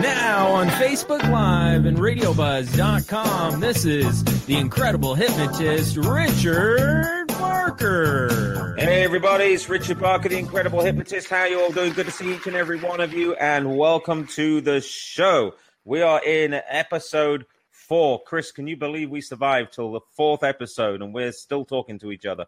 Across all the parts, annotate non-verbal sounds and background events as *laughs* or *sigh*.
Now on Facebook Live and RadioBuzz.com, this is the incredible hypnotist Richard Barker. Hey everybody, it's Richard Barker, the incredible hypnotist. How you all doing? Good to see each and every one of you, and welcome to the show. We are in episode four. Chris, can you believe we survived till the fourth episode and we're still talking to each other?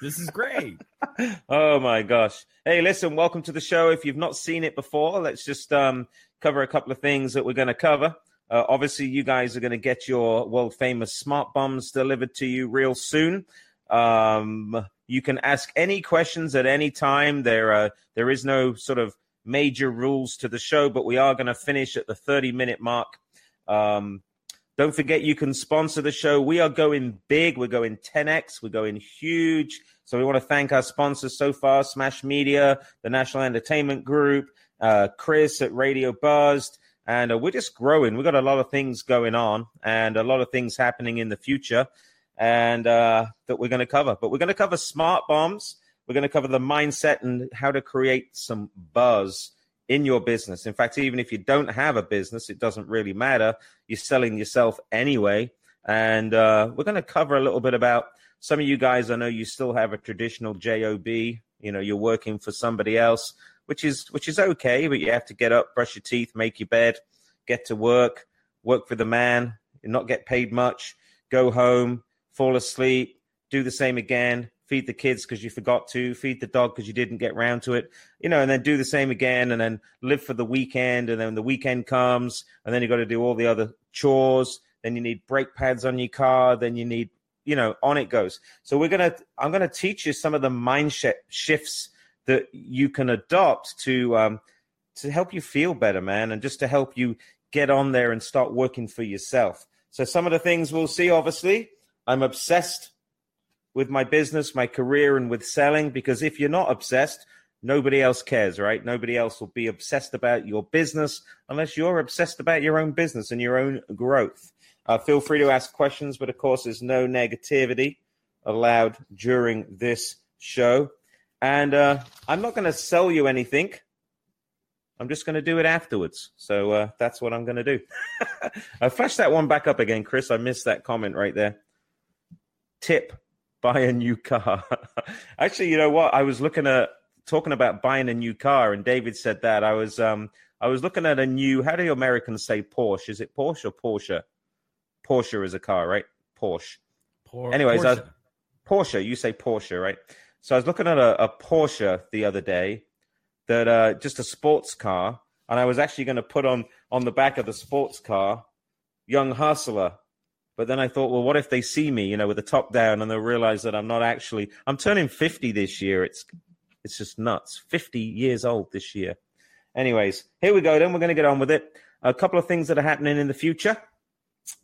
This is great. *laughs* oh my gosh. Hey, listen, welcome to the show. If you've not seen it before, let's just um, cover a couple of things that we're going to cover. Uh, obviously, you guys are going to get your world famous smart bombs delivered to you real soon. Um, you can ask any questions at any time. There, uh, there is no sort of major rules to the show, but we are going to finish at the 30 minute mark. Um, don't forget you can sponsor the show. We are going big. We're going 10x. We're going huge. So we want to thank our sponsors so far Smash Media, the National Entertainment Group, uh, Chris at Radio Buzzed. And uh, we're just growing. We've got a lot of things going on and a lot of things happening in the future and uh, that we're going to cover. But we're going to cover smart bombs. We're going to cover the mindset and how to create some buzz in your business. In fact, even if you don't have a business, it doesn't really matter. You're selling yourself anyway. And uh, we're going to cover a little bit about some of you guys. I know you still have a traditional job. You know, you're working for somebody else, which is which is okay, but you have to get up, brush your teeth, make your bed, get to work, work for the man, not get paid much, go home, fall asleep, do the same again, feed the kids because you forgot to, feed the dog because you didn't get round to it, you know, and then do the same again and then live for the weekend. And then the weekend comes and then you got to do all the other chores. Then you need brake pads on your car. Then you need, you know, on it goes. So we're to, I'm to teach you some of the mind sh- shifts that you can adopt to, um, to help you feel better, man, and just to help you get on there and start working for yourself. So some of the things we'll see, obviously, I'm obsessed with my business, my career, and with selling. Because if you're not obsessed, nobody else cares, right? Nobody else will be obsessed about your business unless you're obsessed about your own business and your own growth. Uh, feel free to ask questions, but of course, there's no negativity allowed during this show. And uh, I'm not going to sell you anything. I'm just going to do it afterwards. So uh, that's what I'm going to do. *laughs* I flash that one back up again, Chris. I missed that comment right there. Tip buy a new car. *laughs* Actually, you know what? I was looking at talking about buying a new car, and David said that. I was um I was looking at a new. How do Americans say Porsche? Is it Porsche or Porsche? Porsche is a car, right? Porsche. Por- Anyways, Porsche. I, Porsche. You say Porsche, right? So I was looking at a, a Porsche the other day, that uh, just a sports car, and I was actually going to put on on the back of the sports car, "Young Hustler," But then I thought, well, what if they see me, you know, with the top down and they'll realize that I'm not actually, I'm turning 50 this year. It's, it's just nuts. 50 years old this year. Anyways, here we go. Then we're going to get on with it. A couple of things that are happening in the future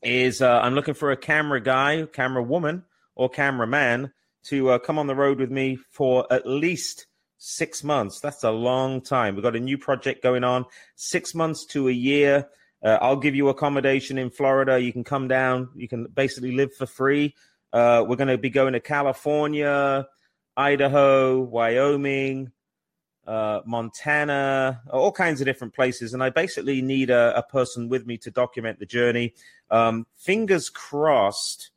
is uh, I'm looking for a camera guy, camera woman, or cameraman to uh, come on the road with me for at least six months. That's a long time. We've got a new project going on, six months to a year. Uh, I'll give you accommodation in Florida. You can come down. You can basically live for free. Uh, we're going to be going to California, Idaho, Wyoming, uh, Montana, all kinds of different places. And I basically need a, a person with me to document the journey. Um, fingers crossed,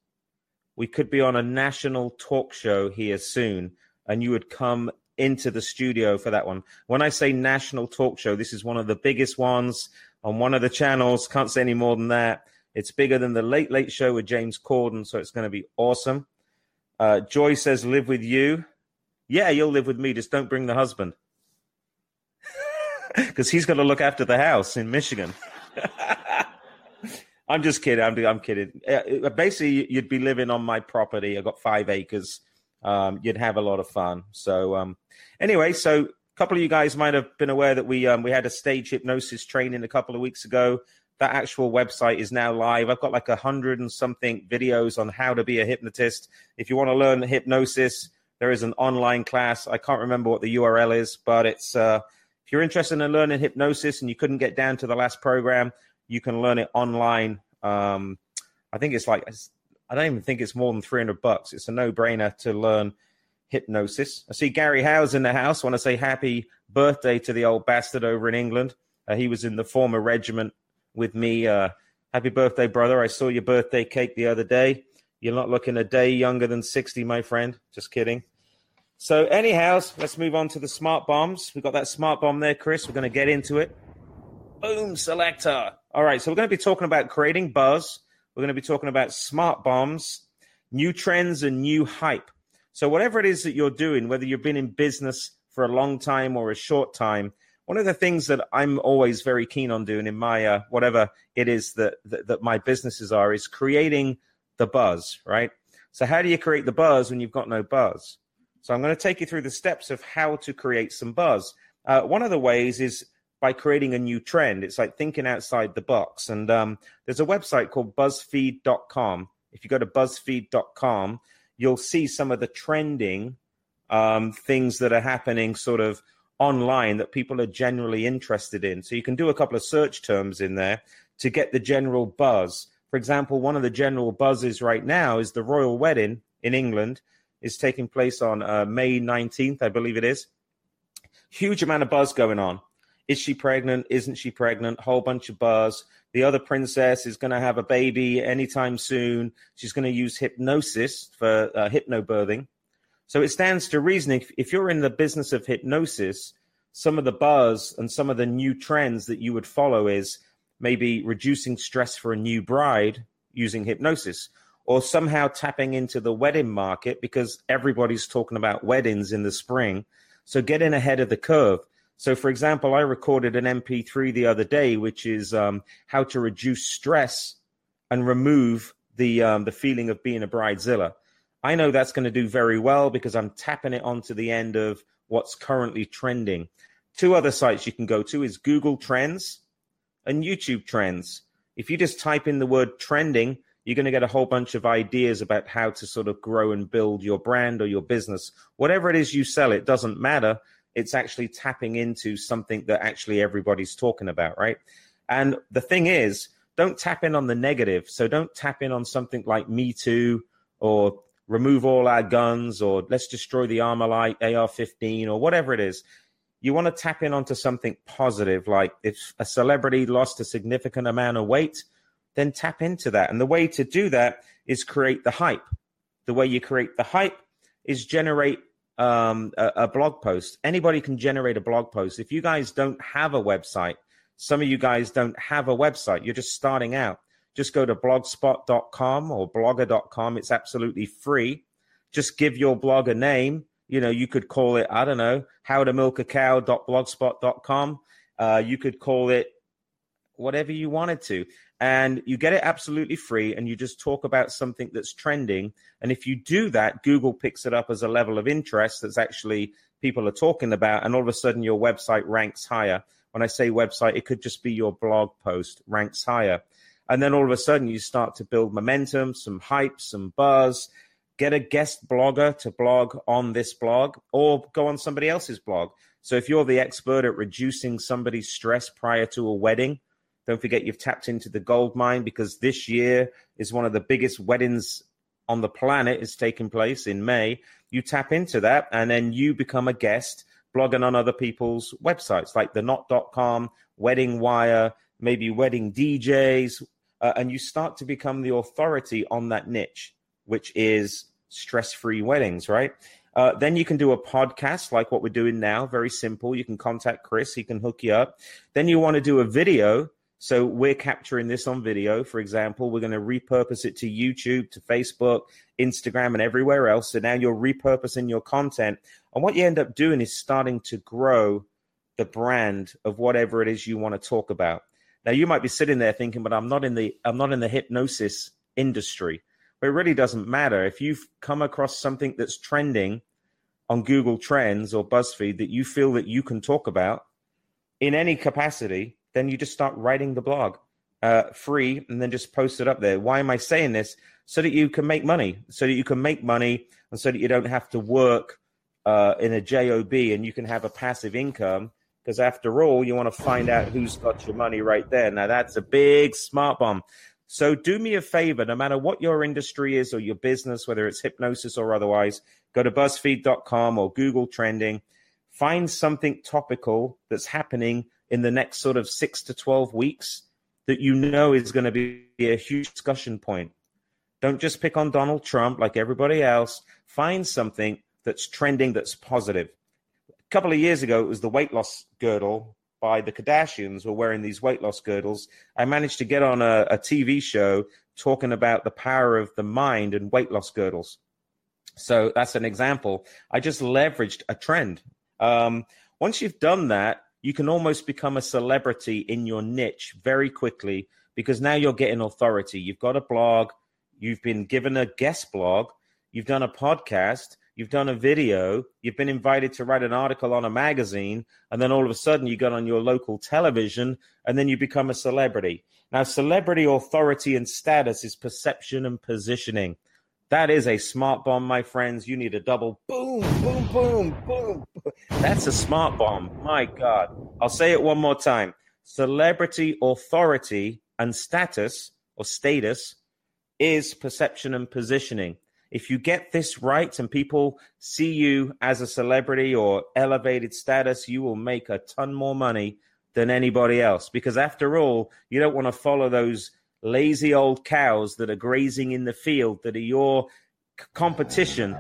we could be on a national talk show here soon, and you would come into the studio for that one. When I say national talk show, this is one of the biggest ones on one of the channels. Can't say any more than that. It's bigger than the Late Late Show with James Corden, so it's going to be awesome. Uh, Joy says, "Live with you." Yeah, you'll live with me. Just don't bring the husband, *laughs* because he's going to look after the house in Michigan. *laughs* I'm just kidding. I'm, I'm kidding. Uh, basically, you'd be living on my property. I've got five acres. Um, you'd have a lot of fun. So, um, anyway, so a couple of you guys might have been aware that we um, we had a stage hypnosis training a couple of weeks ago. That actual website is now live. I've got like a hundred and something videos on how to be a hypnotist. If you want to learn hypnosis, there is an online class. I can't remember what the URL is, but it's uh, if you're interested in learning hypnosis and you couldn't get down to the last program, you can learn it online. Um, I think it's like I don't even think it's more than 300 bucks. It's a no brainer to learn hypnosis. I see Gary Howe's in the house. I want to say happy birthday to the old bastard over in England. Uh, he was in the former regiment with me. Uh, happy birthday, brother! I saw your birthday cake the other day. You're not looking a day younger than 60, my friend. Just kidding. So, anyhow, let's move on to the smart bombs. We've got that smart bomb there, Chris. We're going to get into it. Boom, selector. All right, so we're going to be talking about creating buzz. We're going to be talking about smart bombs, new trends, and new hype. So, whatever it is that you're doing, whether you've been in business for a long time or a short time, one of the things that I'm always very keen on doing in my uh, whatever it is that, that that my businesses are is creating the buzz, right? So, how do you create the buzz when you've got no buzz? So, I'm going to take you through the steps of how to create some buzz. Uh, one of the ways is by creating a new trend. It's like thinking outside the box. And um, there's a website called BuzzFeed.com. If you go to BuzzFeed.com, you'll see some of the trending um, things that are happening sort of online that people are generally interested in. So you can do a couple of search terms in there to get the general buzz. For example, one of the general buzzes right now is the royal wedding in England is taking place on uh, May 19th, I believe it is. Huge amount of buzz going on. Is she pregnant? Isn't she pregnant? Whole bunch of buzz. The other princess is going to have a baby anytime soon. She's going to use hypnosis for uh, hypnobirthing. So it stands to reason if, if you're in the business of hypnosis, some of the buzz and some of the new trends that you would follow is maybe reducing stress for a new bride using hypnosis or somehow tapping into the wedding market because everybody's talking about weddings in the spring. So get in ahead of the curve. So, for example, I recorded an MP3 the other day, which is um, how to reduce stress and remove the um, the feeling of being a bridezilla. I know that's going to do very well because I'm tapping it onto the end of what's currently trending. Two other sites you can go to is Google Trends and YouTube Trends. If you just type in the word trending, you're going to get a whole bunch of ideas about how to sort of grow and build your brand or your business. Whatever it is you sell, it doesn't matter it's actually tapping into something that actually everybody's talking about, right? And the thing is, don't tap in on the negative. So don't tap in on something like Me Too or remove all our guns or let's destroy the Armalite AR-15 or whatever it is. You want to tap in onto something positive, like if a celebrity lost a significant amount of weight, then tap into that. And the way to do that is create the hype. The way you create the hype is generate um, a, a blog post. Anybody can generate a blog post. If you guys don't have a website, some of you guys don't have a website, you're just starting out. Just go to blogspot.com or blogger.com. It's absolutely free. Just give your blog a name. You know, you could call it, I don't know, how to milk a cow.blogspot.com. Uh, you could call it whatever you wanted to and you get it absolutely free and you just talk about something that's trending. And if you do that google picks it up as a level of interest that's actually people are talking about and all of a sudden your website ranks higher. When i say website it could just be your blog post ranks higher. And then all of a sudden you start to build momentum some hype some buzz. Get a guest blogger to blog on this blog or go on somebody else's blog. So if you're the expert at reducing somebody's stress prior to a wedding don't forget you've tapped into the gold mine because this year is one of the biggest weddings on the planet is taking place in May. You tap into that and then you become a guest blogging on other people's websites like the knot.com, Wedding Wire, maybe wedding DJs, uh, and you start to become the authority on that niche, which is stress free weddings, right? Uh, then you can do a podcast like what we're doing now. Very simple. You can contact Chris, he can hook you up. Then you want to do a video so we're capturing this on video, for example. We're going to repurpose it to YouTube, to Facebook, Instagram, and everywhere else. So now you're repurposing your content. And what you end up doing is starting to grow the brand of whatever it is you want to talk about. Now you might be sitting there thinking, but I'm not in the I'm not in the hypnosis industry. But it really doesn't matter. If you've come across something that's trending on Google Trends or BuzzFeed that you feel that you can talk about in any capacity, then you just start writing the blog uh, free and then just post it up there. Why am I saying this? So that you can make money, so that you can make money, and so that you don't have to work uh, in a job and you can have a passive income. Because after all, you want to find out who's got your money right there. Now that's a big smart bomb. So do me a favor, no matter what your industry is or your business, whether it's hypnosis or otherwise, go to BuzzFeed.com or Google Trending. Find something topical that's happening in the next sort of six to 12 weeks that you know is going to be a huge discussion point. Don't just pick on Donald Trump like everybody else. Find something that's trending that's positive. A couple of years ago, it was the weight loss girdle by the Kardashians were wearing these weight loss girdles. I managed to get on a, a TV show talking about the power of the mind and weight loss girdles. So that's an example. I just leveraged a trend. Um, once you've done that, you can almost become a celebrity in your niche very quickly because now you're getting authority. You've got a blog, you've been given a guest blog, you've done a podcast, you've done a video, you've been invited to write an article on a magazine, and then all of a sudden you got on your local television and then you become a celebrity. Now, celebrity authority and status is perception and positioning. That is a smart bomb, my friends. You need a double boom, boom, boom, boom. That's a smart bomb. My God. I'll say it one more time. Celebrity authority and status or status is perception and positioning. If you get this right and people see you as a celebrity or elevated status, you will make a ton more money than anybody else. Because after all, you don't want to follow those lazy old cows that are grazing in the field that are your competition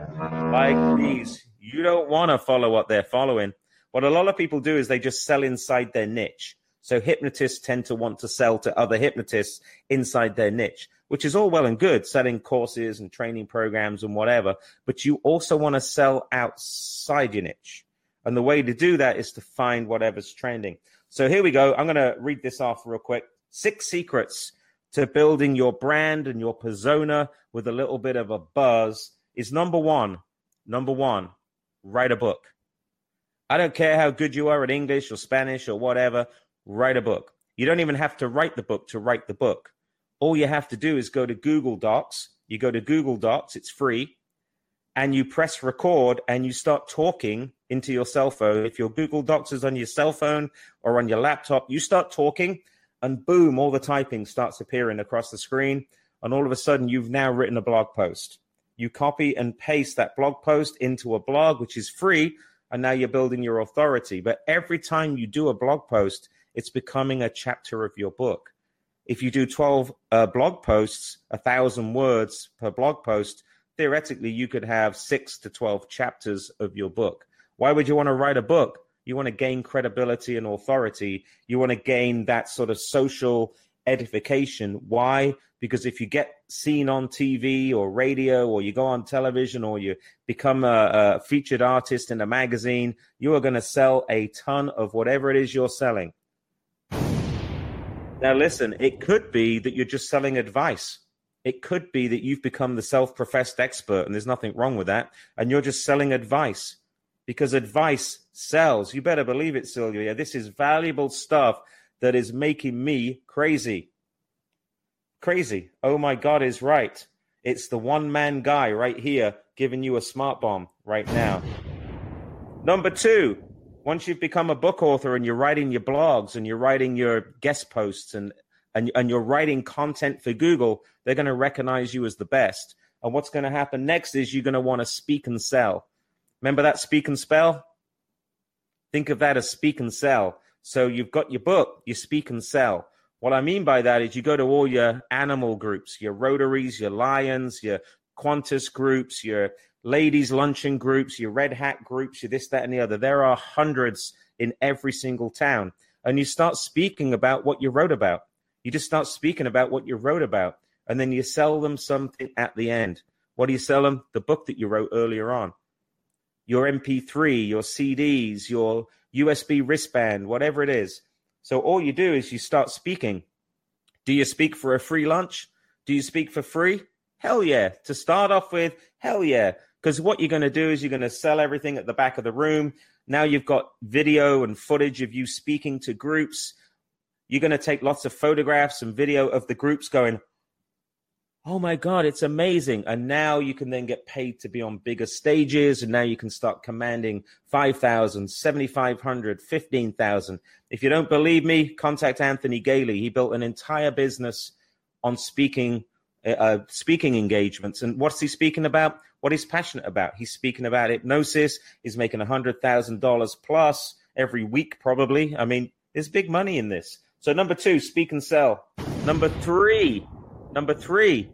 like these. You don't want to follow what they're following. What a lot of people do is they just sell inside their niche. So hypnotists tend to want to sell to other hypnotists inside their niche, which is all well and good, selling courses and training programs and whatever. But you also want to sell outside your niche. And the way to do that is to find whatever's trending. So here we go. I'm going to read this off real quick. Six secrets to building your brand and your persona with a little bit of a buzz is number one. Number one, write a book. I don't care how good you are at English or Spanish or whatever, write a book. You don't even have to write the book to write the book. All you have to do is go to Google Docs. You go to Google Docs, it's free, and you press record and you start talking into your cell phone. If your Google Docs is on your cell phone or on your laptop, you start talking and boom, all the typing starts appearing across the screen. And all of a sudden, you've now written a blog post. You copy and paste that blog post into a blog, which is free. And now you're building your authority. But every time you do a blog post, it's becoming a chapter of your book. If you do 12 uh, blog posts, a thousand words per blog post, theoretically, you could have six to 12 chapters of your book. Why would you want to write a book? You want to gain credibility and authority. You want to gain that sort of social edification. Why? Because if you get seen on TV or radio, or you go on television, or you become a, a featured artist in a magazine, you are going to sell a ton of whatever it is you're selling. Now, listen, it could be that you're just selling advice. It could be that you've become the self professed expert, and there's nothing wrong with that, and you're just selling advice because advice sells. You better believe it, Sylvia. This is valuable stuff that is making me crazy. Crazy. Oh my God is right. It's the one man guy right here giving you a smart bomb right now. Number two, once you've become a book author and you're writing your blogs and you're writing your guest posts and, and, and you're writing content for Google, they're going to recognize you as the best. And what's going to happen next is you're going to want to speak and sell. Remember that speak and spell? Think of that as speak and sell. So you've got your book, you speak and sell. What I mean by that is you go to all your animal groups, your Rotaries, your Lions, your Kiwanis groups, your ladies' luncheon groups, your Red Hat groups, your this, that, and the other. There are hundreds in every single town. And you start speaking about what you wrote about. You just start speaking about what you wrote about. And then you sell them something at the end. What do you sell them? The book that you wrote earlier on your MP3, your CDs, your USB wristband, whatever it is. So all you do is you start speaking. Do you speak for a free lunch? Do you speak for free? Hell yeah. To start off with, hell yeah. Because what you're going to do is you're going to sell everything at the back of the room. Now you've got video and footage of you speaking to groups. You're going to take lots of photographs and video of the groups going, oh my god it's amazing. And now you can then get paid to be on bigger stages. And now you can start commanding 5000 7500 15000 if you don't believe me contact Anthony Galie. He built an entire business on speaking uh, uh speaking engagements. And what's he speaking about? What he's passionate about. He's speaking about hypnosis. He's making $100000 plus every week probably. I mean There's big money in this. So number two, speak and sell. Number three, number three,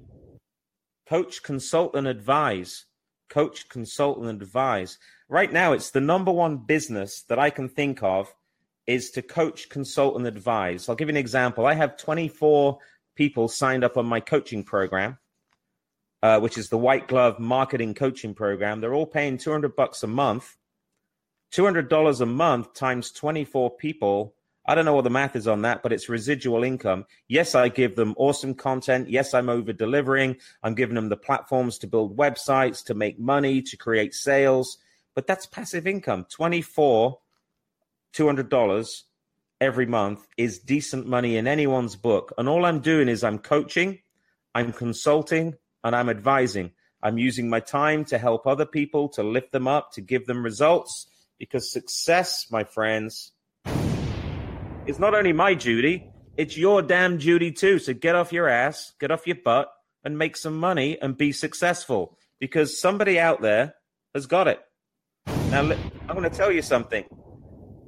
coach, consult, and advise. Coach, consult, and advise. Right now, it's the number one business that I can think of is to coach, consult, and advise. I'll give you an example. I have 24 people signed up on my coaching program, uh, which is the white glove marketing coaching program. They're all paying 200 bucks a month. $200 a month times 24 people I don't know what the math is on that, but it's residual income. Yes, I give them awesome content. Yes, I'm over delivering. I'm giving them the platforms to build websites, to make money, to create sales. But that's passive income. 24 $200 every month is decent money in anyone's book. And all I'm doing is I'm coaching, I'm consulting, and I'm advising. I'm using my time to help other people, to lift them up, to give them results. Because success, my friends, is not only my duty, it's your damn duty too. So get off your ass, get off your butt, and make some money and be successful because somebody out there has got it. Now, I'm going to tell you something.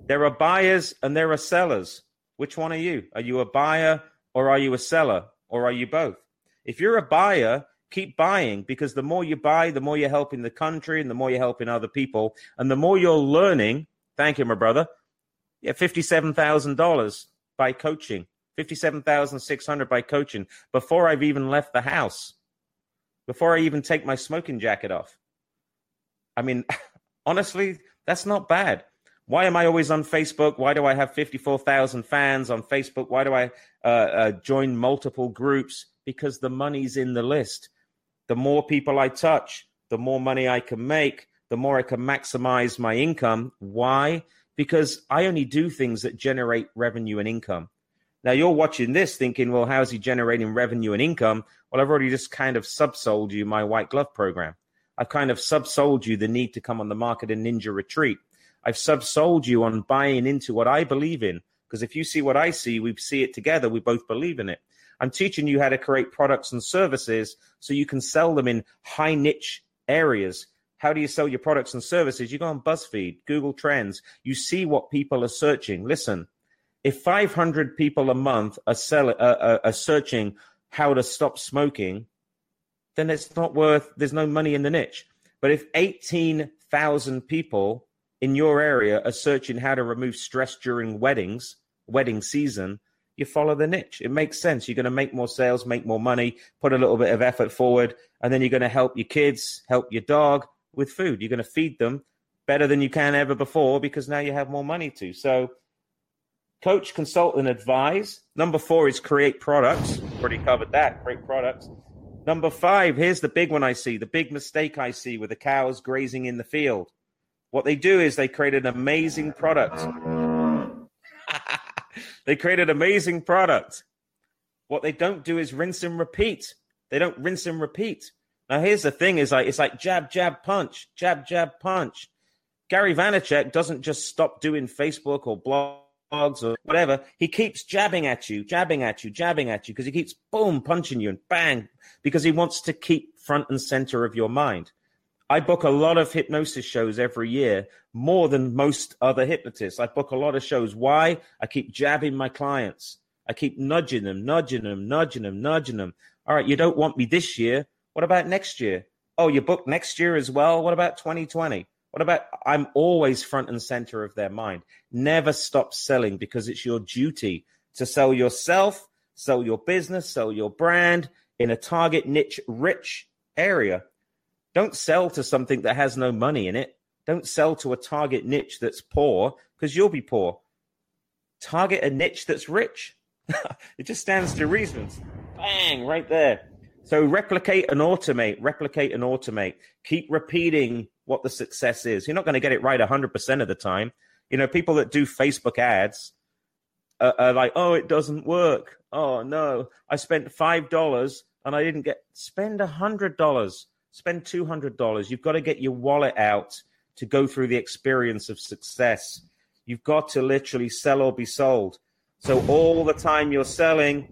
There are buyers and there are sellers. Which one are you? Are you a buyer or are you a seller or are you both? If you're a buyer, keep buying because the more you buy, the more you're helping the country and the more you're helping other people. And the more you're learning, thank you, my brother, yeah, $57,000 by coaching, 57,600 by coaching before I've even left the house, before I even take my smoking jacket off. I mean, *laughs* honestly, that's not bad. Why am I always on Facebook? Why do I have 54,000 fans on Facebook? Why do I uh, uh, join multiple groups? Because the money's in the list. The more people I touch, the more money I can make, the more I can maximize my income. Why? Because I only do things that generate revenue and income. Now you're watching this thinking, well, how's he generating revenue and income? Well, I've already just kind of subsold you my white glove program. I've kind of subsold you the need to come on the market and ninja retreat. I've subsold you on buying into what I believe in. Because if you see what I see, we see it together. We both believe in it. I'm teaching you how to create products and services so you can sell them in high niche areas how do you sell your products and services? You go on BuzzFeed, Google Trends, you see what people are searching. Listen, if 500 people a month are, sell, uh, uh, are searching how to stop smoking, then it's not worth, there's no money in the niche. But if 18,000 people in your area are searching how to remove stress during weddings, wedding season, you follow the niche. It makes sense. You're going to make more sales, make more money, put a little bit of effort forward, and then you're going to help your kids, help your dog, with food. You're going to feed them better than you can ever before because now you have more money to. So, coach, consult, and advise. Number four is create products. Already covered that. Create products. Number five, here's the big one I see, the big mistake I see with the cows grazing in the field. What they do is they create an amazing product. *laughs* they create an amazing product. What they don't do is rinse and repeat. They don't rinse and repeat. Now here's the thing: is like it's like jab, jab, punch, jab, jab, punch. Gary Vaynerchuk doesn't just stop doing Facebook or blogs or whatever. He keeps jabbing at you, jabbing at you, jabbing at you because he keeps boom punching you and bang because he wants to keep front and center of your mind. I book a lot of hypnosis shows every year, more than most other hypnotists. I book a lot of shows. Why? I keep jabbing my clients. I keep nudging them, nudging them, nudging them, nudging them. All right, you don't want me this year. What about next year? Oh, you booked next year as well? What about 2020? What about I'm always front and center of their mind. Never stop selling because it's your duty to sell yourself, sell your business, sell your brand in a target niche rich area. Don't sell to something that has no money in it. Don't sell to a target niche that's poor because you'll be poor. Target a niche that's rich. *laughs* it just stands to reasons. Bang, right there. So replicate and automate, replicate and automate. Keep repeating what the success is. You're not going to get it right 100% of the time. You know, people that do Facebook ads are, are like, oh, it doesn't work. Oh, no, I spent $5 and I didn't get, spend $100, spend $200. You've got to get your wallet out to go through the experience of success. You've got to literally sell or be sold. So all the time you're selling,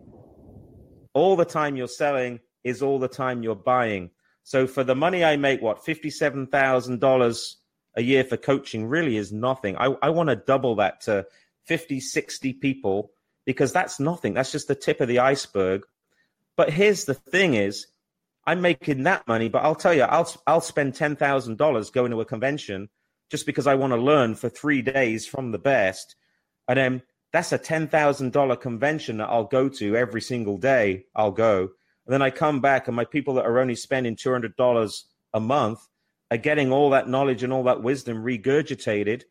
all the time you're selling, is all the time you're buying. So for the money I make, what $57,000 a year for coaching really is nothing. I, I want to double that to 50, 60 people because that's nothing. That's just the tip of the iceberg. But here's the thing is I'm making that money, but I'll tell you, I'll I'll spend ten thousand dollars going to a convention just because I want to learn for three days from the best, and then that's a ten thousand dollar convention that I'll go to every single day. I'll go, and then I come back, and my people that are only spending two hundred dollars a month are getting all that knowledge and all that wisdom regurgitated.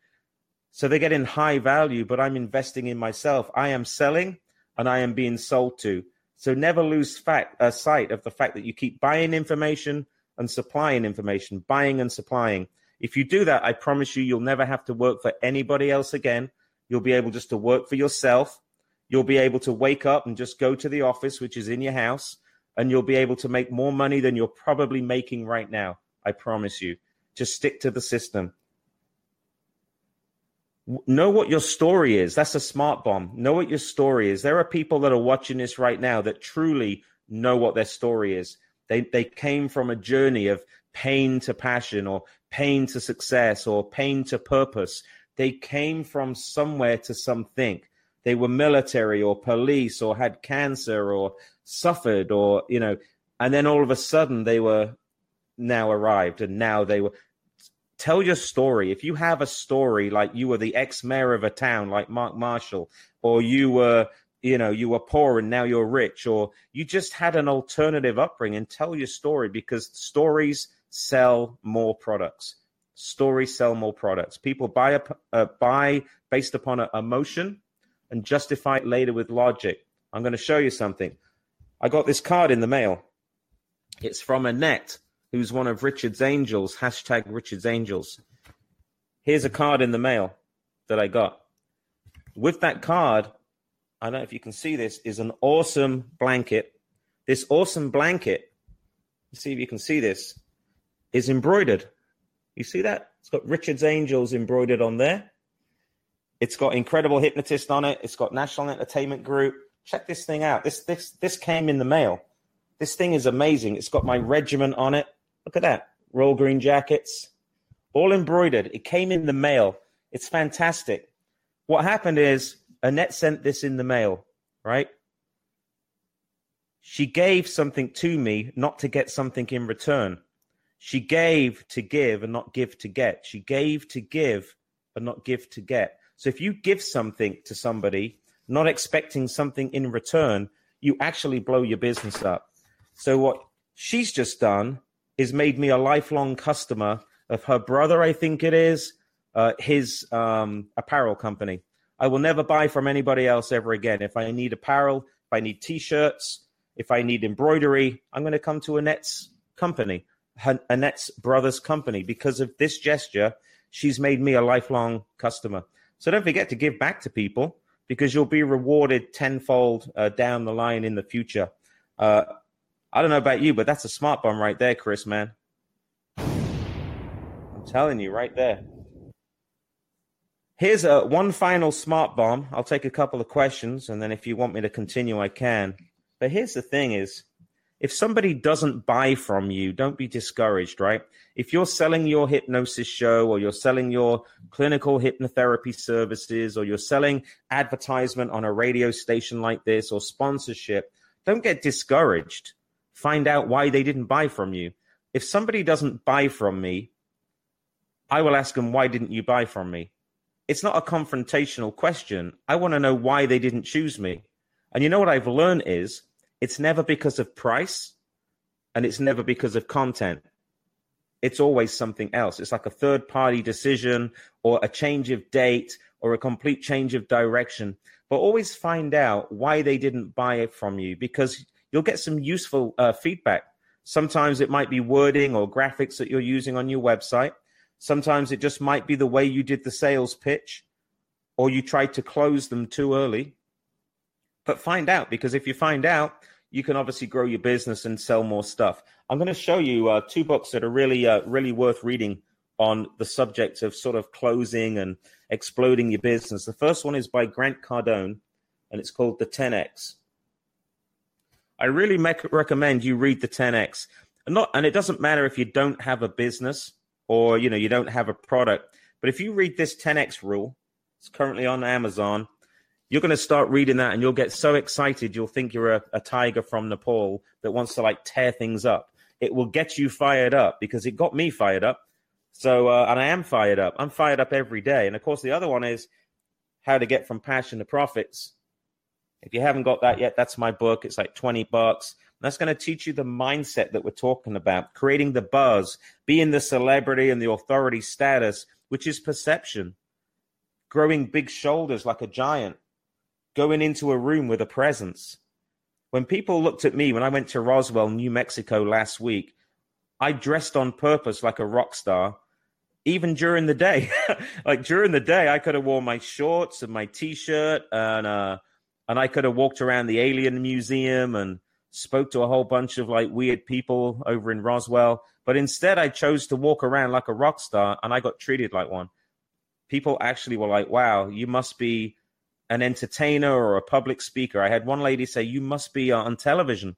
So they're getting high value, but I'm investing in myself. I am selling, and I am being sold to. So never lose fact, uh, sight of the fact that you keep buying information and supplying information, buying and supplying. If you do that, I promise you, you'll never have to work for anybody else again. You'll be able just to work for yourself. You'll be able to wake up and just go to the office, which is in your house, and you'll be able to make more money than you're probably making right now. I promise you. Just stick to the system know what your story is. That's a smart bomb. Know what your story is. There are people that are watching this right now that truly know what their story is. They they came from a journey of pain to passion or pain to success or pain to purpose. They came from somewhere to something. They were military or police or had cancer or suffered or you know and then all of a sudden they were now arrived and now they were tell your story. If you have a story like you were the ex mayor of a town like Mark Marshall, or you were, you know, you were poor and now you're rich, or you just had an alternative upbringing, tell your story because stories sell more products. Stories sell more products. People buy a, uh, buy based upon an emotion and justify it later with logic. I'm going to show you something. I got this card in the mail. It's from Annette who's one of Richard's angels, hashtag Richard's angels. Here's a card in the mail that I got. With that card, I don't know if you can see this, is an awesome blanket. This awesome blanket, see if you can see this, is embroidered. You see that? It's got Richard's Angels embroidered on there. It's got Incredible Hypnotist on it. It's got National Entertainment Group. Check this thing out. This this this came in the mail. This thing is amazing. It's got my regiment on it. Look at that. Royal green jackets, all embroidered. It came in the mail. It's fantastic. What happened is Annette sent this in the mail, right? She gave something to me not to get something in return. She gave to give and not give to get. She gave to give and not give to get. So if you give something to somebody, not expecting something in return, you actually blow your business up. So what she's just done is made me a lifelong customer of her brother, I think it is, uh, his um, apparel company. I will never buy from anybody else ever again. If I need apparel, if I need t-shirts, if I need embroidery, I'm going to come to Annette's company, Annette's brother's company, because of this gesture. She's made me a lifelong customer. So don't forget to give back to people because you'll be rewarded tenfold uh, down the line in the future. Uh, I don't know about you, but that's a smart bomb right there, Chris, man. I'm telling you, right there. Here's a one final smart bomb. I'll take a couple of questions, and then if you want me to continue, I can. But here's the thing: is if somebody doesn't buy from you, don't be discouraged, right? If you're selling your hypnosis show, or you're selling your clinical hypnotherapy services, or you're selling advertisement on a radio station like this, or sponsorship, don't get discouraged find out why they didn't buy from you. If somebody doesn't buy from me, I will ask them, why didn't you buy from me? It's not a confrontational question. I want to know why they didn't choose me. And you know what I've learned is it's never because of price and it's never because of content. It's always something else. It's like a third party decision or a change of date or a complete change of direction. But always find out why they didn't buy it from you because you'll get some useful uh, feedback. Sometimes it might be wording or graphics that you're using on your website. Sometimes it just might be the way you did the sales pitch or you tried to close them too early. But find out because if you find out, you can obviously grow your business and sell more stuff. I'm going to show you uh, two books that are really, uh, really worth reading on the subject of sort of closing and exploding your business. The first one is by Grant Cardone and it's called The 10X. I really recommend you read the 10x. And not, and it doesn't matter if you don't have a business or you know you don't have a product, but if you read this 10x rule, It's currently on Amazon. You're going to start reading that and you'll get so excited you'll think you're a, a tiger from Nepal that wants to like tear things up. It will get you fired up because it got me fired up. So, uh, and I am fired up. I'm fired up every day. And of course, the other one is how to get from passion to profits. If you haven't got that yet, that's my book. It's like 20 bucks. That's going to teach you the mindset that we're talking about, creating the buzz, being the celebrity and the authority status, which is perception, growing big shoulders like a giant, going into a room with a presence. When people looked at me when I went to Roswell, New Mexico last week, I dressed on purpose like a rock star, even during the day. *laughs* like during the day, I could have worn my shorts and my t-shirt, and uh, and I could have walked around the Alien Museum and spoke to a whole bunch of like weird people over in Roswell. But instead, I chose to walk around like a rock star and I got treated like one. People actually were like, wow, you must be an entertainer or a public speaker. I had one lady say, you must be uh, on television.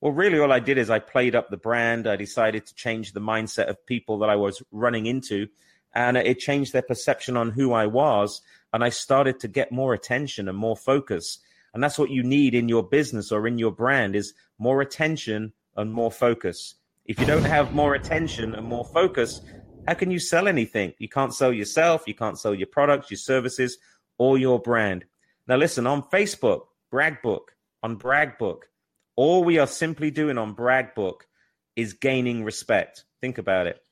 Well, really, all I did is I played up the brand. I decided to change the mindset of people that I was running into, and it changed their perception on who I was. And I started to get more attention and more focus. And that's what you need in your business or in your brand is more attention and more focus. If you don't have more attention and more focus, how can you sell anything? You can't sell yourself, you can't sell your products, your services, or your brand. Now listen, on Facebook, Bragbook, on Bragbook, all we are simply doing on Bragbook is gaining respect. Think about it.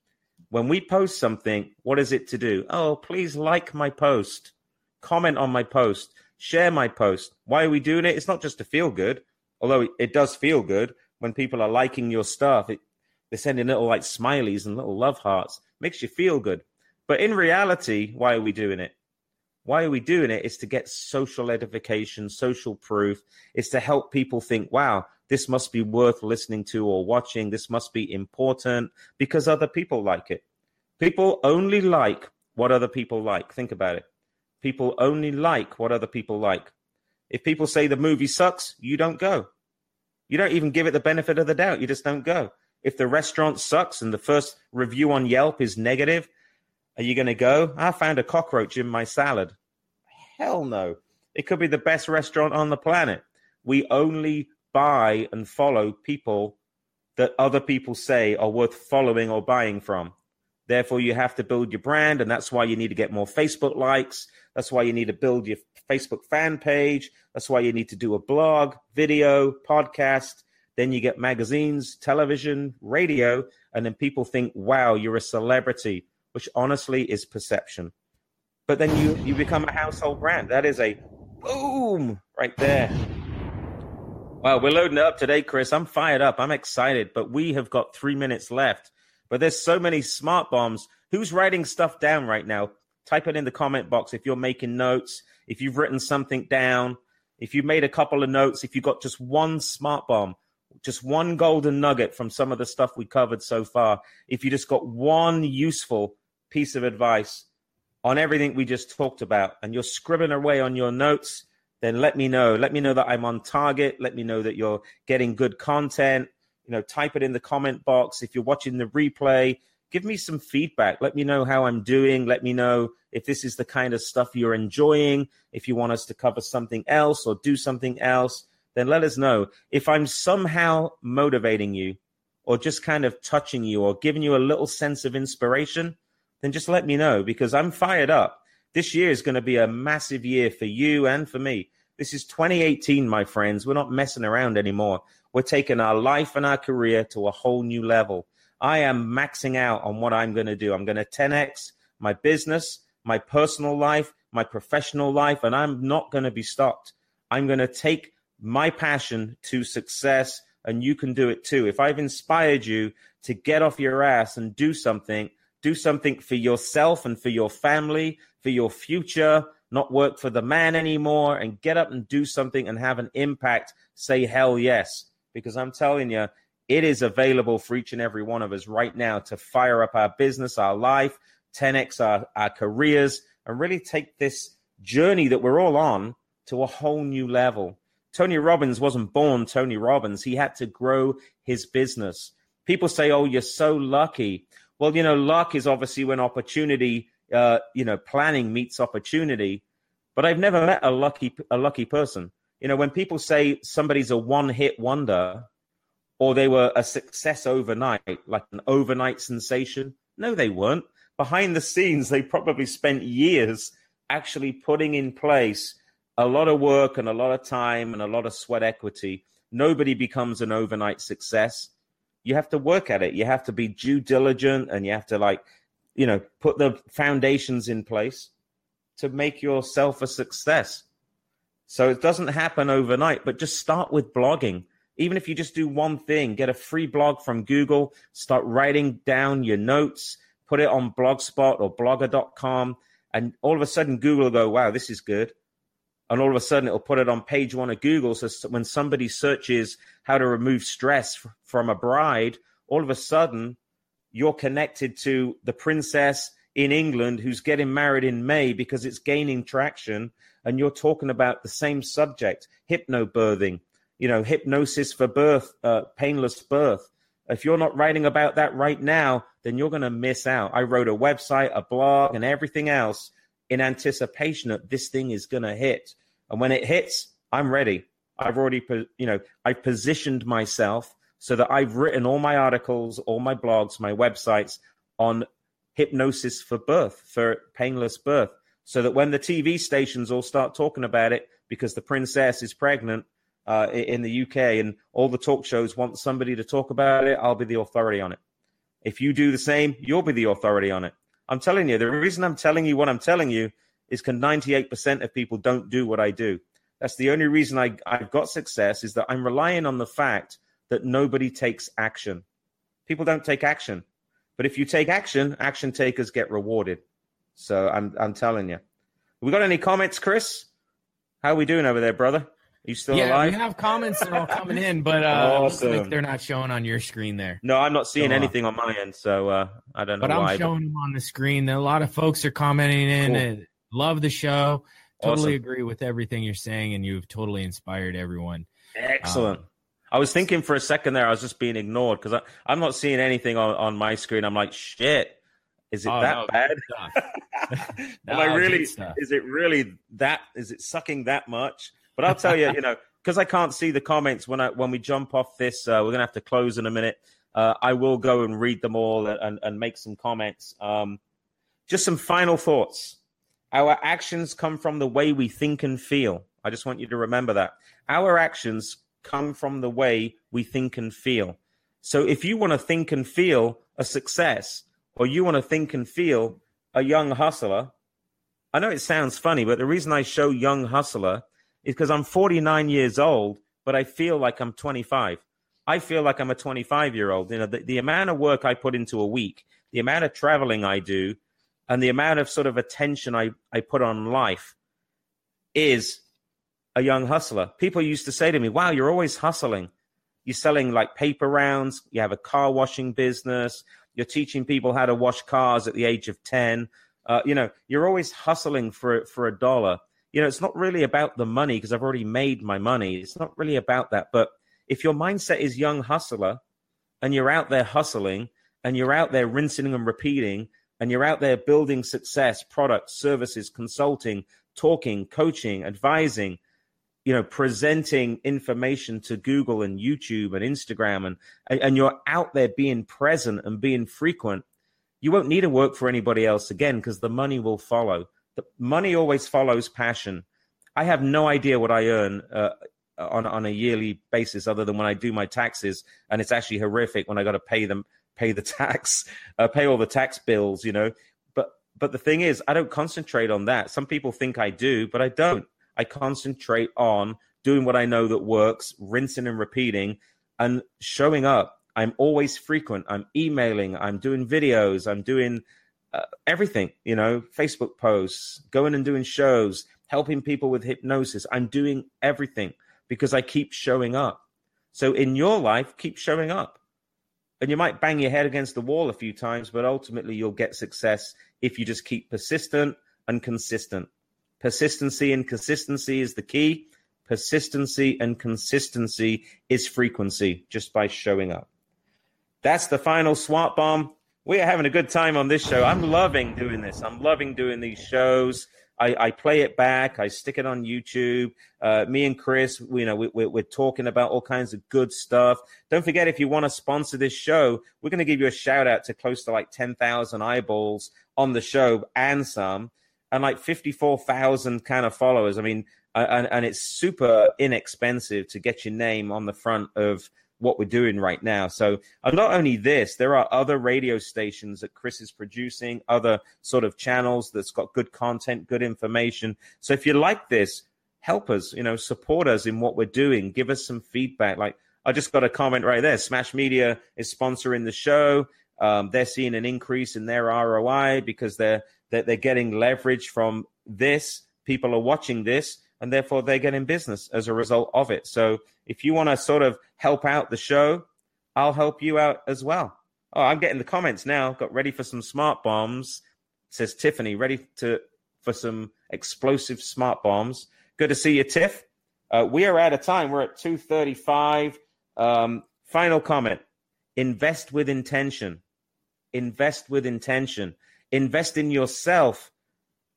When we post something, what is it to do? Oh, please like my post, comment on my post, share my post. Why are we doing it? It's not just to feel good, although it does feel good when people are liking your stuff. It, they're sending little like smileys and little love hearts. Makes you feel good. But in reality, why are we doing it? Why are we doing it? Is to get social edification, social proof. It's to help people think, wow, this must be worth listening to or watching. This must be important because other people like it. People only like what other people like. Think about it. People only like what other people like. If people say the movie sucks, you don't go. You don't even give it the benefit of the doubt. You just don't go. If the restaurant sucks and the first review on Yelp is negative, are you going to go? I found a cockroach in my salad. Hell no. It could be the best restaurant on the planet. We only buy and follow people that other people say are worth following or buying from. Therefore, you have to build your brand, and that's why you need to get more Facebook likes. That's why you need to build your Facebook fan page. That's why you need to do a blog, video, podcast. Then you get magazines, television, radio, and then people think, wow, you're a celebrity, which honestly is perception. But then you, you become a household brand. That is a boom right there. Wow, we're loading it up today, Chris. I'm fired up. I'm excited, but we have got three minutes left. But there's so many smart bombs. Who's writing stuff down right now? Type it in the comment box if you're making notes, if you've written something down, if you've made a couple of notes, if you got just one smart bomb, just one golden nugget from some of the stuff we covered so far, if you just got one useful piece of advice on everything we just talked about and you're scribbling away on your notes, then let me know. Let me know that I'm on target. Let me know that you're getting good content you know, type it in the comment box. If you're watching the replay, give me some feedback. Let me know how I'm doing. Let me know if this is the kind of stuff you're enjoying. If you want us to cover something else or do something else, then let us know. If I'm somehow motivating you or just kind of touching you or giving you a little sense of inspiration, then just let me know because I'm fired up. This year is going to be a massive year for you and for me. This is 2018, my friends. We're not messing around anymore. We're taking our life and our career to a whole new level. I am maxing out on what I'm going to do. I'm going to 10x my business, my personal life, my professional life, and I'm not going to be stopped. I'm going to take my passion to success, and you can do it too. If I've inspired you to get off your ass and do something, do something for yourself and for your family, for your future, not work for the man anymore, and get up and do something and have an impact, say hell yes because I'm telling you, it is available for each and every one of us right now to fire up our business, our life, 10x our, our careers, and really take this journey that we're all on to a whole new level. Tony Robbins wasn't born Tony Robbins, he had to grow his business. People say, Oh, you're so lucky. Well, you know, luck is obviously when opportunity uh, you know, planning meets opportunity. But I've never met a lucky a lucky person. You know, when people say somebody's a one hit wonder, or they were a success overnight, like an overnight sensation. No, they weren't. Behind the scenes, they probably spent years actually putting in place a lot of work and a lot of time and a lot of sweat equity. Nobody becomes an overnight success. You have to work at it. You have to be due diligent and you have to like, you know, put the foundations in place to make yourself a success. So it doesn't happen overnight, but just start with blogging even if you just do one thing, get a free blog from Google, start writing down your notes, put it on Blogspot or blogger.com, and all of a sudden Google will go, wow, this is good. And all of a sudden it'll put it on page one of Google. So when somebody searches how to remove stress from a bride, all of a sudden you're connected to the princess in England who's getting married in May because it's gaining traction and you're talking about the same subject, hypnobirthing you know, hypnosis for birth, uh, painless birth. If you're not writing about that right now, then you're going to miss out. I wrote a website, a blog, and everything else in anticipation that this thing is going to hit. And when it hits, I'm ready. I've already, you know, I've positioned myself so that I've written all my articles, all my blogs, my websites on hypnosis for birth, for painless birth, so that when the TV stations all start talking about it because the princess is pregnant, uh, in the UK, and all the talk shows want somebody to talk about it, I'll be the authority on it. If you do the same, you'll be the authority on it. I'm telling you, the reason I'm telling you what I'm telling you is because 98% of people don't do what I do. That's the only reason I, I've got success is that I'm relying on the fact that nobody takes action. People don't take action. But if you take action, action takers get rewarded. So I'm I'm telling you. We got any comments, Chris? How are we doing over there, brother? You still yeah, alive? we have comments that are all coming in, but uh, awesome. like they're not showing on your screen there. No, I'm not seeing so, uh, anything on my end, so uh, I don't know but why. I'm showing them on the screen. A lot of folks are commenting in cool. and love the show. Totally awesome. agree with everything you're saying, and you've totally inspired everyone. Excellent. Um, I was thinking for a second there, I was just being ignored because I'm not seeing anything on, on my screen. I'm like, shit, is it oh, that no, bad? no, *laughs* Am I really? Is it really that? Is it sucking that much? But I'll tell you, *laughs* you know, because I can't see the comments when I when we jump off this, uh, we're gonna have to close in a minute. Uh, I will go and read them all and, and make some comments. Um, just some final thoughts. Our actions come from the way we think and feel. I just want you to remember that. Our actions come from the way we think and feel. So if you want to think and feel a success, or you want to think and feel a young hustler, I know it sounds funny, but the reason I show young hustler is because I'm 49 years old, but I feel like I'm 25. I feel like I'm a 25 year old. You know, the, the amount of work I put into a week, the amount of traveling I do, and the amount of sort of attention I, I put on life is a young hustler. People used to say to me, Wow, you're always hustling. You're selling like paper rounds, you have a car washing business, you're teaching people how to wash cars at the age of 10. Uh, you know, you're always hustling for for a dollar you know, it's not really about the money because I've already made my money. It's not really about that. But if your mindset is young hustler and you're out there hustling and you're out there rinsing and repeating and you're out there building success, products, services, consulting, talking, coaching, advising, you know, presenting information to Google and YouTube and Instagram and and you're out there being present and being frequent, you won't need to work for anybody else again because the money will follow the money always follows passion. I have no idea what I earn uh, on on a yearly basis, other than when I do my taxes, and it's actually horrific when I got to pay them, pay the *laughs* tax, uh, pay all the tax bills, you know. But but the thing is, I don't concentrate on that. Some people think I do, but I don't. I concentrate on doing what I know that works, rinsing and repeating, and showing up. I'm always frequent. I'm emailing. I'm doing videos. I'm doing uh, everything, you know, Facebook posts, going and doing shows, helping people with hypnosis. I'm doing everything because I keep showing up. So in your life, keep showing up. And you might bang your head against the wall a few times, but ultimately you'll get success if you just keep persistent and consistent. Persistency and consistency is the key. Persistency and consistency is frequency just by showing up. That's the final smart bomb. We are having a good time on this show. I'm loving doing this. I'm loving doing these shows. I, I play it back. I stick it on YouTube. Uh, me and Chris, you know, we, we're, we're talking about all kinds of good stuff. Don't forget, if you want to sponsor this show, we're going to give you a shout out to close to like 10,000 eyeballs on the show and some, and like 54,000 kind of followers. I mean, and, and it's super inexpensive to get your name on the front of what we're doing right now. So, uh, not only this, there are other radio stations that Chris is producing, other sort of channels that's got good content, good information. So, if you like this, help us, you know, support us in what we're doing. Give us some feedback. Like, I just got a comment right there. Smash Media is sponsoring the show. Um, they're seeing an increase in their ROI because they're, they're, they're getting leverage from this. People are watching this and therefore they get in business as a result of it. So if you want to sort of help out the show, I'll help you out as well. Oh, I'm getting the comments now. Got ready for some smart bombs. Says Tiffany, ready to for some explosive smart bombs. Good to see you, Tiff. Uh, we are out of time. We're at 235. Um, final comment. Invest with intention. Invest with intention. Invest in yourself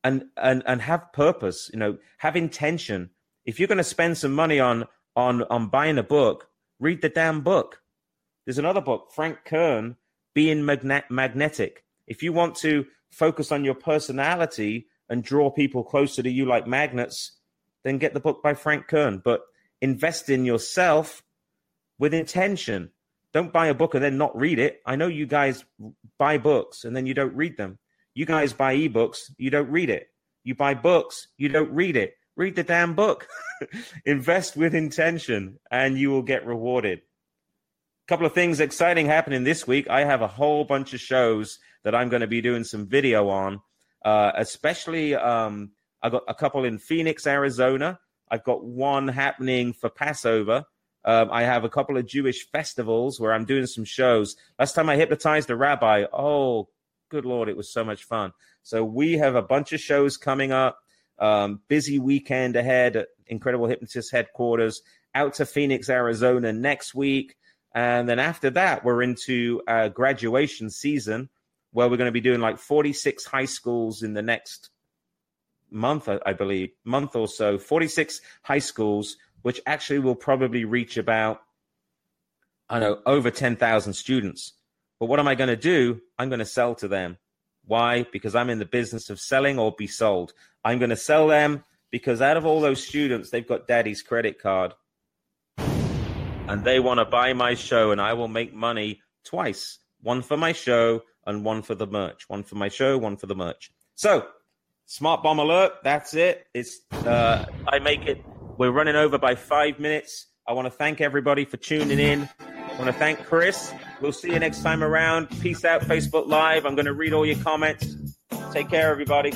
and and and have purpose you know have intention. If you're going to spend some money on on on buying a book read the damn book. There's another book frank kern being Magne- magnetic. If you want to focus on your personality and draw people closer to you like magnets then get the book by frank kern. But invest in yourself with intention. Don't buy a book and then not read it. I know you guys buy books and then you don't read them you guys buy ebooks, you don't read it. You buy books, you don't read it. Read the damn book. *laughs* Invest with intention, and you will get rewarded. A couple of things exciting happening this week. I have a whole bunch of shows that I'm going to be doing some video on, uh, especially um, I got a couple in Phoenix, Arizona. I've got one happening for Passover. Um, I have a couple of Jewish festivals where I'm doing some shows. Last time I hypnotized a rabbi, oh good lord, it was so much fun. So we have a bunch of shows coming up. Um, busy weekend ahead at Incredible Hypnotist headquarters. Out to Phoenix, Arizona next week, and then after that, we're into a graduation season where we're going to be doing like 46 high schools in the next month, I believe, month or so. 46 high schools, which actually will probably reach about I know over 10,000 students. But what am I going to do? I'm going to sell to them. Why? Because I'm in the business of selling or be sold. I'm going to sell them because out of all those students, they've got daddy's credit card and they want to buy my show, and I will make money twice one for my show and one for the merch. One for my show, one for the merch. So, smart bomb alert. That's it. It's uh, I make it. We're running over by five minutes. I want to thank everybody for tuning in. I want to thank Chris. We'll see you next time around. Peace out, Facebook Live. I'm going to read all your comments. Take care, everybody.